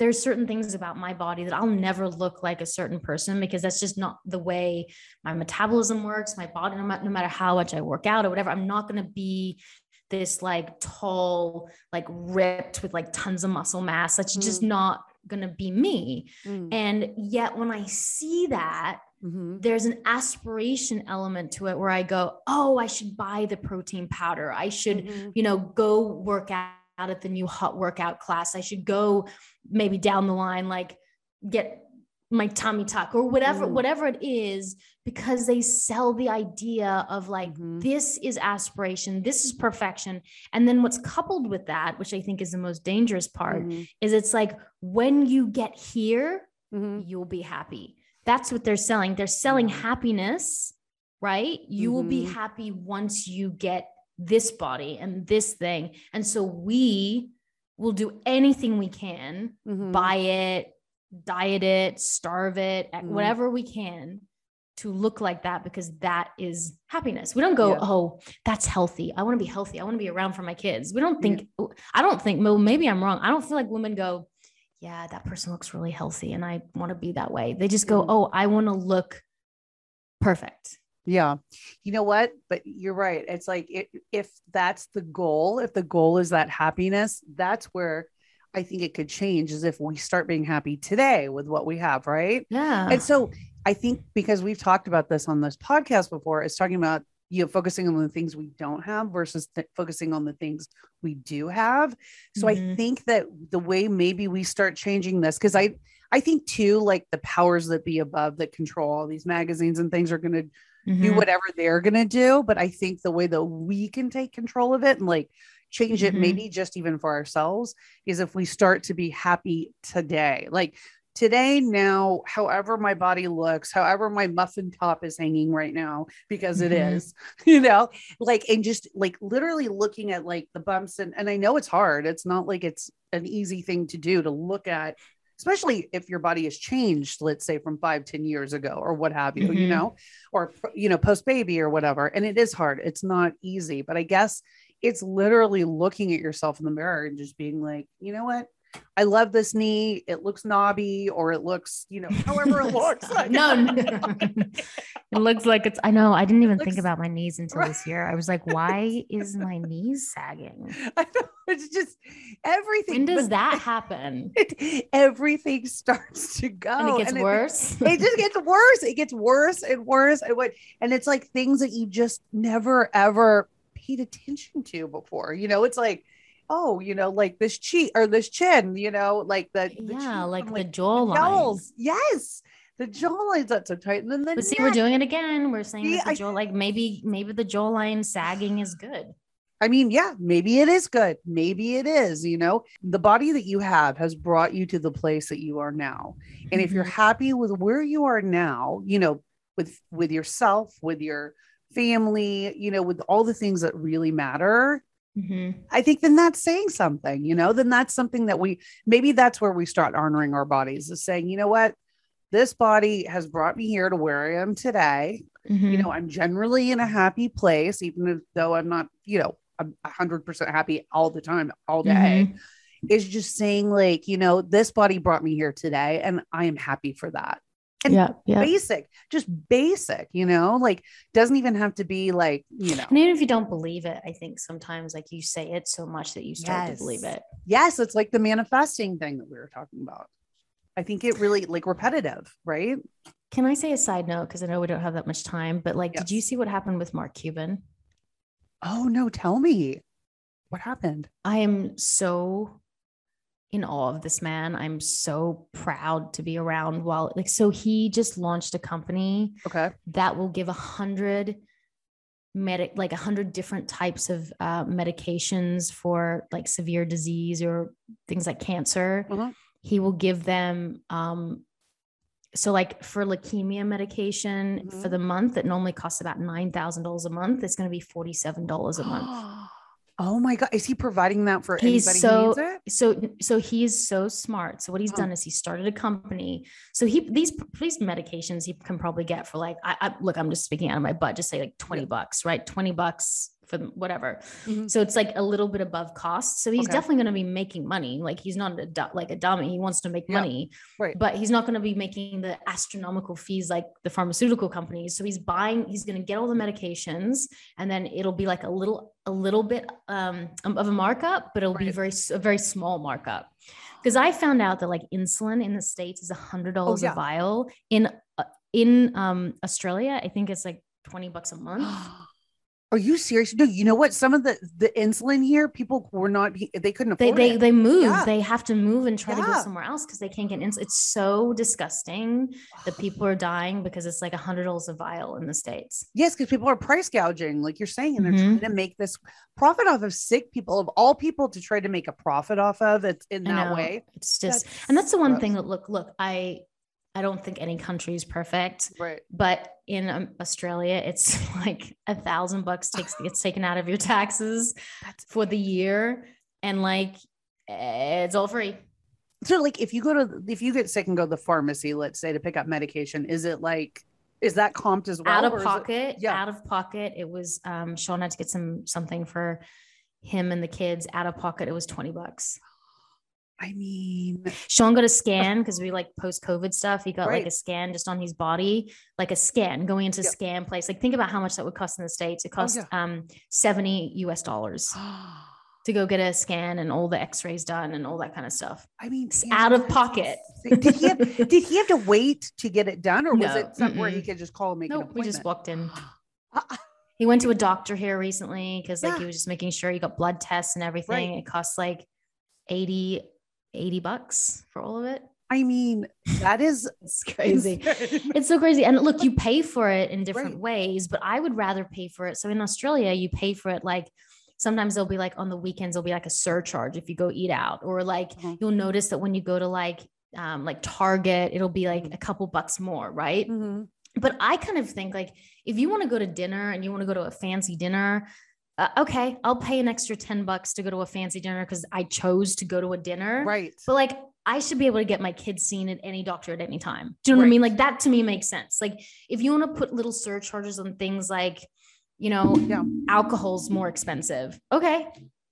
There's certain things about my body that I'll never look like a certain person because that's just not the way my metabolism works. My body, no matter, how much I work out or whatever, I'm not going to be this like tall, like ripped with like tons of muscle mass. That's just Mm. not going to be me. Mm, And yet, when I see that, mhm. there's an aspiration element to it where I go, oh, I should buy the protein powder. I should, Mhm. you know, go work out at the new hot workout class. I should go maybe down the line, like get my tummy tuck or whatever, Mm. whatever it is, because they sell the idea of like, Mhm. this is aspiration, this is perfection. And then what's coupled with that, which I think is the most dangerous part, Mhm. is it's like when you get here, Mhm. you'll be happy. That's what they're selling. They're selling happiness, right? You will be Mhm. happy once you get this body and this thing. And so we will do anything we can, Mhm. buy it, diet it, starve it, Mhm. whatever we can to look like that because that is happiness. We don't go, Yeah. oh, that's healthy. I want to be healthy. I want to be around for my kids. We don't think, I don't think, well, maybe I'm wrong. I don't feel like women go, yeah, that person looks really healthy and I want to be that way. They just go, Mhm. oh, I want to look perfect. Yeah. You know what? But you're right. It's like it, if that's the goal, if the goal is that happiness, that's where I think it could change is if we start being happy today with what we have, right? Yeah. And so I think because we've talked about this on this podcast before, it's talking about you know focusing on the things we don't have versus th- focusing on the things we do have. So I Mhm. think that the way maybe we start changing this because I I think too, like the powers that be above that control all these magazines and things are going to do Mhm. whatever they're going to do. But I think the way that we can take control of it and like change it, Mhm. maybe just even for ourselves, is if we start to be happy today. Like today, now, however my body looks, however my muffin top is hanging right now, because it Mhm. is, you know, like, and just like literally looking at like the bumps. And, and I know it's hard. It's not like it's an easy thing to do to look at especially if your body has changed, let's say from five, ten years ago or what have you, you Mhm. know, or, you know, post baby or whatever. And it is hard. It's not easy, but I guess it's literally looking at yourself in the mirror and just being like, you know what? I love this knee. It looks knobby or it looks, you know, however it looks. Like, no, it looks like it's. I know. I didn't even think about my knees until this year. I was like, why is my knees sagging? I know, it's just everything. When does that happen? everything starts to go And it gets and worse. it just gets worse. It gets worse and worse. And what and it's like things that you just never ever paid attention to before. You know, it's like, oh, you know, like this cheek or this chin, you know, like the, the yeah, like the jawline. jowls. Yes. The jawline's not so tight. And then the But see, we're doing it again. We're saying See, that the I- jaw, like maybe, maybe the jawline sagging is good. I mean, yeah, maybe it is good. Maybe it is, you know, the body that you have has brought you to the place that you are now. And if you're Mhm. happy with where you are now, you know, with with yourself, with your family, you know, with all the things that really matter, Mhm. I think then that's saying something, you know, then that's something that we maybe that's where we start honoring our bodies is saying, you know what? This body has brought me here to where I am today. You Mhm. know, I'm generally in a happy place, even though I'm not, you know, I'm 100% happy all the time, all day. Mhm. Is just saying, like, you know, this body brought me here today, and I am happy for that. And Yeah, yeah. Basic, just basic, you know, like doesn't even have to be like, you know, And even if you don't believe it, I think sometimes like you say it so much that you start to believe it. yes, it's like the manifesting thing that we were talking about. I think it really like repetitive, right? Can I say a side note? Because I know we don't have that much time, but like, did you see what happened with Mark Cuban? Oh no, tell me what happened. I am so in awe of this man. I'm so proud to be around while like so he just launched a company Okay. that will give a hundred medic like a hundred different types of uh, medications for like severe disease or things like cancer. Uh-huh. He will give them um so like for leukemia medication for Mhm. the month that normally costs about nine thousand dollars a month, it's going to be forty seven dollars a month. Oh my god, is he providing that for He's anybody so- who needs it? so so he's so smart so what he's Oh. done is he started a company so he these these medications he can probably get for like I, I look i'm just speaking out of my butt just say like 20 bucks right 20 bucks for the- whatever Mhm. so it's like a little bit above cost so he's Okay. definitely going to be making money like he's not a, du- like a dummy he wants to make Yeah. money Right. but he's not going to be making the astronomical fees like the pharmaceutical companies so he's buying he's going to get all the medications and then it'll be like a little a little bit um of a markup but it'll be Right. very s- a very small markup because i found out that like insulin in the states is a hundred dollars Oh, yeah. a vial in uh, in um australia i think it's like 20 bucks a month Are you serious? No, you know what? Some of the the insulin here, people were not. They couldn't they afford they, it. they move Yeah. they have to move and try to go somewhere else because they can't get insulin it's so disgusting that people are dying because it's like a hundred dollars a vial in the states Yes, because people are price gouging, like you're saying, and they're Mhm. trying to make this profit off of sick people of all people to try to make a profit off of. It's in that way. It's just, That's and that's the one thing that look, look, I, I don't think any country is perfect, Right. but in um, Australia, it's like a thousand bucks takes gets taken out of your taxes for the year, and like it's all free. so. Like, if you go to if you get sick and go to the pharmacy, let's say to pick up medication, is it like is that comped as well? out of is it- pocket, yeah. out of pocket. It was um, Sean had to get some something for him and the kids. Out of pocket, it was twenty bucks. I mean, Sean got a scan because we like post COVID stuff. He got like a scan just on his body, like a scan going into Yeah. scan place. Like think about how much that would cost in the States. It cost yeah. um 70 US dollars to go get a scan and all the x-rays done and all that kind of stuff. I mean, It's out of pocket. Did he have, did he have to wait to get it done, or was it somewhere where he could just call and make an Nope, we just walked in. He went to a doctor here recently because like Yeah. he was just making sure he got blood tests and everything. Right. It costs like 80, 80 bucks for all of it. I mean, that is crazy. it's so crazy. And look, you pay for it in different right. ways, but I would rather pay for it. So in Australia, you pay for it like sometimes they'll be like on the weekends, there'll be like a surcharge if you go eat out, or like mm-hmm. you'll notice that when you go to like um, like Target, it'll be like mm-hmm. a couple bucks more, right? Mm-hmm. But I kind of think like if you want to go to dinner and you want to go to a fancy dinner, uh, okay, I'll pay an extra 10 bucks to go to a fancy dinner because I chose to go to a dinner. Right. But like I should be able to get my kids seen at any doctor at any time. Do you know right. what I mean? Like that to me makes sense. Like if you want to put little surcharges on things like, you know, yeah. alcohol's more expensive. Okay.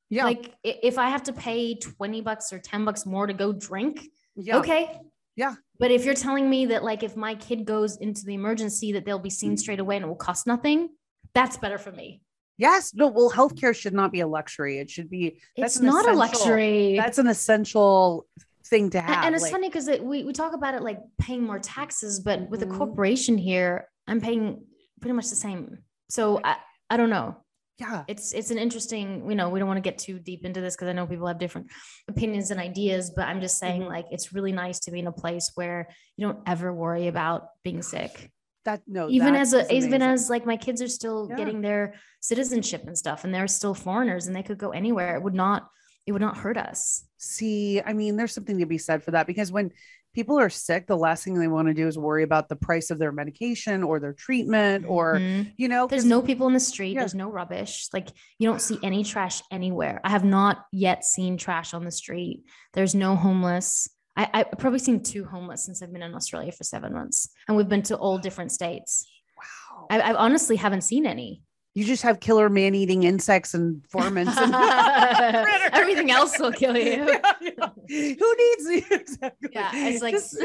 Yeah. Like if I have to pay 20 bucks or 10 bucks more to go drink, yeah. okay. Yeah. But if you're telling me that like if my kid goes into the emergency that they'll be seen mm. straight away and it will cost nothing, that's better for me. Yes. No, well, healthcare should not be a luxury. It should be it's not a luxury. That's an essential thing to have. And, it's like, funny because it, we, we talk about it like paying more taxes, but with mm-hmm. a corporation here, I'm paying pretty much the same. So I, I don't know. Yeah. It's it's an interesting, you know, we don't want to get too deep into this because I know people have different opinions and ideas, but I'm just saying mm-hmm. like it's really nice to be in a place where you don't ever worry about being sick. That no, even as a even as like my kids are still yeah. getting their citizenship and stuff and they're still foreigners and they could go anywhere. It would not it would not hurt us. See, I mean, there's something to be said for that because when people are sick, the last thing they want to do is worry about the price of their medication or their treatment or, mm-hmm. you know, there's no people in the street. Yeah. There's no rubbish. Like you don't see any trash anywhere. I have not yet seen trash on the street. There's no homeless. I, I've probably seen two homeless since I've been in Australia for seven months and we've been to all different states. Wow. I, I honestly haven't seen any you just have killer man eating insects and varmints and everything else will kill you. Yeah, yeah. Who needs you? Exactly. Yeah, it's like just...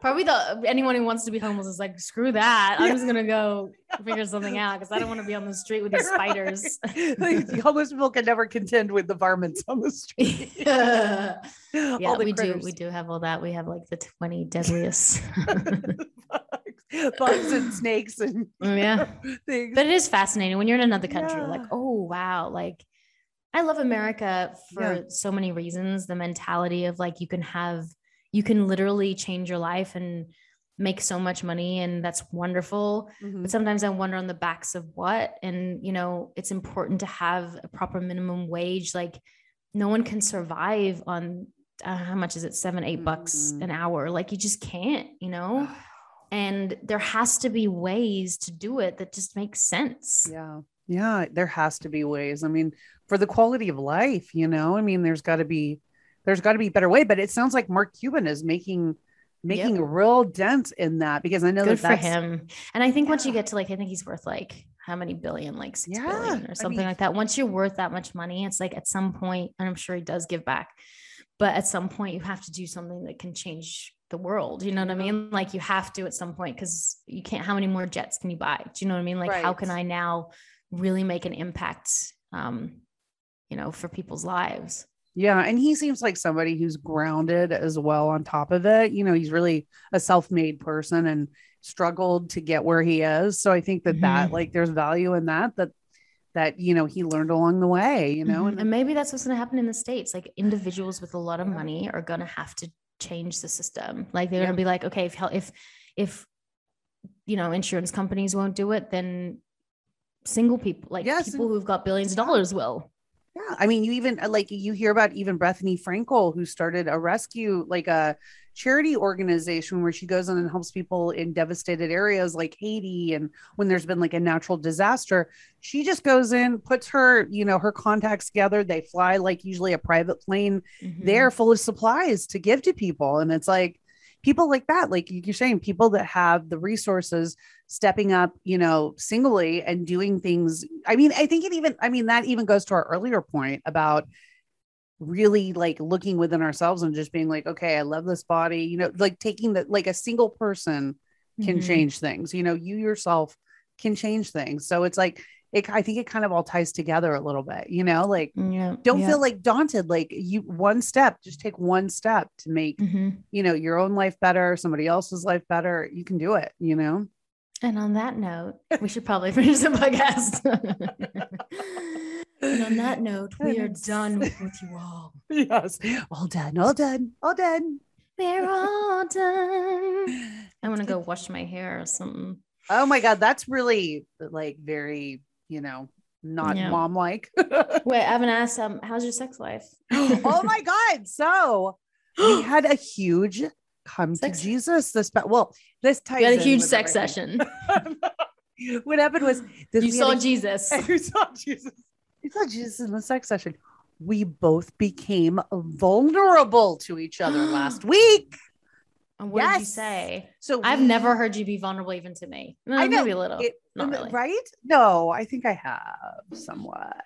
probably the anyone who wants to be homeless is like, screw that. I'm just gonna go figure something out because I don't want to be on the street with these spiders. like, homeless people can never contend with the varmints on the street. yeah, yeah, we critters. do. We do have all that. We have like the 20 deadliest bugs and snakes and yeah things. But it is fascinating when you're in another country. Yeah. Like, oh wow, like I love America for yeah. so many reasons. The mentality of like you can have, you can literally change your life and make so much money, and that's wonderful. Mm-hmm. But sometimes I wonder on the backs of what. And you know, it's important to have a proper minimum wage. Like, no one can survive on uh, how much is it? Seven, eight bucks mm-hmm. an hour. Like, you just can't. You know. and there has to be ways to do it that just makes sense yeah yeah there has to be ways i mean for the quality of life you know i mean there's got to be there's got to be a better way but it sounds like mark cuban is making making yep. a real dent in that because i know Good that for him and i think yeah. once you get to like i think he's worth like how many billion like six yeah. billion or something I mean, like that once you're worth that much money it's like at some point and i'm sure he does give back but at some point you have to do something that can change the world. You know what I mean? Like you have to at some point because you can't. How many more jets can you buy? Do you know what I mean? Like right. how can I now really make an impact? Um, you know, for people's lives. Yeah, and he seems like somebody who's grounded as well. On top of it, you know, he's really a self-made person and struggled to get where he is. So I think that mm-hmm. that like there's value in that. That that you know he learned along the way you know mm-hmm. and maybe that's what's going to happen in the states like individuals with a lot of money are going to have to change the system. Like they're yeah. gonna be like, okay, if if if you know insurance companies won't do it, then single people, like yes. people who've got billions of dollars, will. Yeah, I mean, you even uh, like you hear about even Bethenny Frankel, who started a rescue, like a charity organization where she goes in and helps people in devastated areas like Haiti and when there's been like a natural disaster. She just goes in, puts her, you know, her contacts together. They fly like usually a private plane mm-hmm. there full of supplies to give to people. And it's like people like that, like you're saying, people that have the resources stepping up, you know, singly and doing things. I mean, I think it even, I mean, that even goes to our earlier point about really like looking within ourselves and just being like, okay, I love this body, you know, like taking that, like a single person can mm-hmm. change things, you know, you yourself can change things. So it's like, it, I think it kind of all ties together a little bit, you know, like yeah, don't yeah. feel like daunted. Like you, one step, just take one step to make, mm-hmm. you know, your own life better, somebody else's life better. You can do it, you know? And on that note, we should probably finish the podcast. and on that note, we are done with you all. Yes, all done, all done, all done. we're all done. I want to go wash my hair or something. Oh my god, that's really like very, you know, not Yeah. mom like. Wait, I haven't asked. Um, how's your sex life? oh my god. So we had a huge come Sex- to Jesus this pa- well, this ties We had a huge sex everything. session. what happened was this You saw a- Jesus. you saw Jesus. You saw Jesus in the sex session. We both became vulnerable to each other last week. And what did you say? So I've we- never heard you be vulnerable even to me. No, I know, maybe a little. it- Not really. right? No, I think I have somewhat.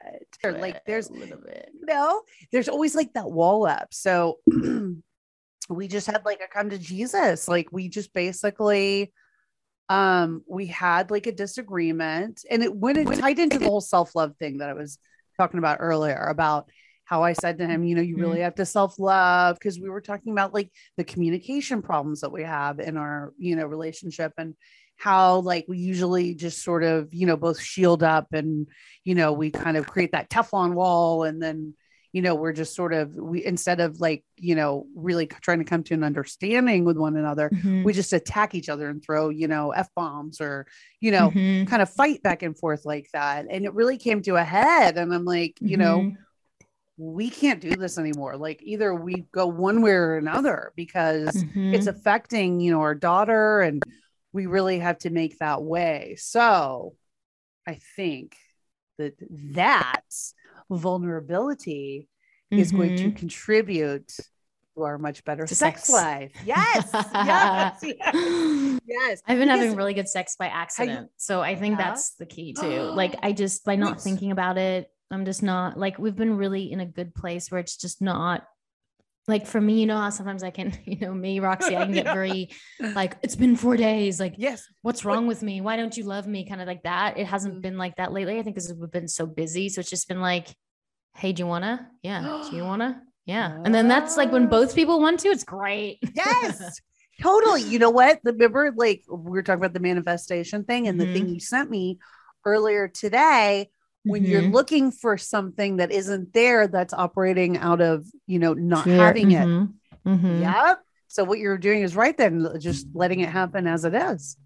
Or, Like there's a little bit. no, there's always like that wall up. So we just had like a come to Jesus. Like we just basically um we had like a disagreement and it went it tied into the whole self-love thing that I was talking about earlier about how I said to him, you know, you really have to self-love because we were talking about like the communication problems that we have in our, you know, relationship and how like we usually just sort of, you know, both shield up and, you know, we kind of create that Teflon wall and then, you know, we're just sort of we instead of like, you know, really trying to come to an understanding with one another, Mhm. we just attack each other and throw, you know, F bombs or, you know, Mhm. kind of fight back and forth like that. And it really came to a head. And I'm like, you know, Mhm. We can't do this anymore. Like either we go one way or another because Mhm. it's affecting, you know, our daughter and we really have to make that way. So I think that that vulnerability is going to Mhm. contribute to our much better To sex, sex. life. Yes. yes. Yes. yes. I've been having really good sex by accident. So I think Yeah? that's the key too. Like I just by not thinking about it, I'm just not like we've been really in a good place where it's just not like for me, you know how sometimes I can, you know, me, Roxy, I can get Yeah. very like, it's been four days. Like, Yes. what's wrong with me? Why don't you love me? Kind of like that. It hasn't Mm. been like that lately. I think because we've been so busy. So it's just been like, hey, do you wanna? Yeah. Do you wanna? Yeah. And then that's like when both people want to, it's great. Yes. totally. You know what? Remember, like we were talking about the manifestation thing and the Mm-hmm. thing you sent me earlier today. When you're Mhm. looking for something that isn't there, that's operating out of, you know, not Fear. having it. Mhm. Mhm. Yep. So what you're doing is right then, just letting it happen as it is.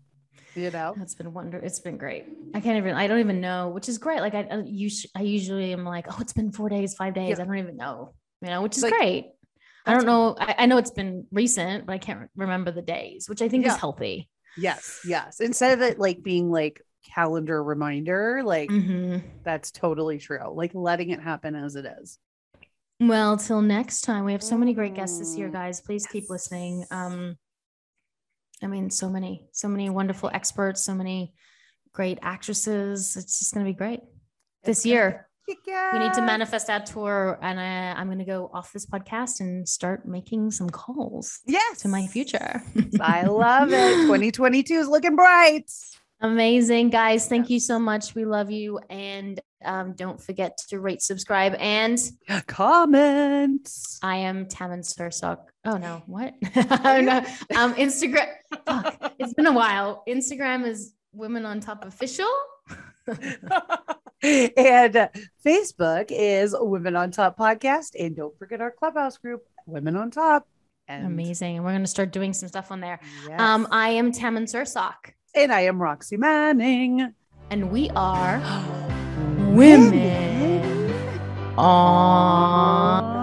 You know? That's been wonder. It's been great. I can't even. I don't even know, which is great. Like I, I, us- I usually am like, oh, it's been four days, five days. Yeah. I don't even know. You know, which is Like, great. I don't know. I, I know it's been recent, but I can't remember the days, which I think Yeah. is healthy. Yes. Yes. Instead of it like being like calendar reminder, like Mhm. that's totally true. Like letting it happen as it is. Well, till next time. We have so many great guests this year, Mm, guys. Please keep listening. Um, I mean, so many, so many wonderful experts, so many great actresses. It's just going to be great this It's year. kick we need to manifest that tour and I, i'm going to go off this podcast and start making some calls Yes. to my future I love it. 2022 is looking bright. Amazing. Guys thank you so much. We love you. And um, don't forget to rate subscribe and Comments. i am Tammin Sursok oh no. What? Oh no. um instagram fuck, it's been a while. Instagram is women on top official? And uh, Facebook is Women on Top podcast. And don't forget our clubhouse group, Women on Top. And amazing. And we're going to start doing some stuff on there. Yes. um i am Tammin Sursok and I am Roxy Manning. and we are women on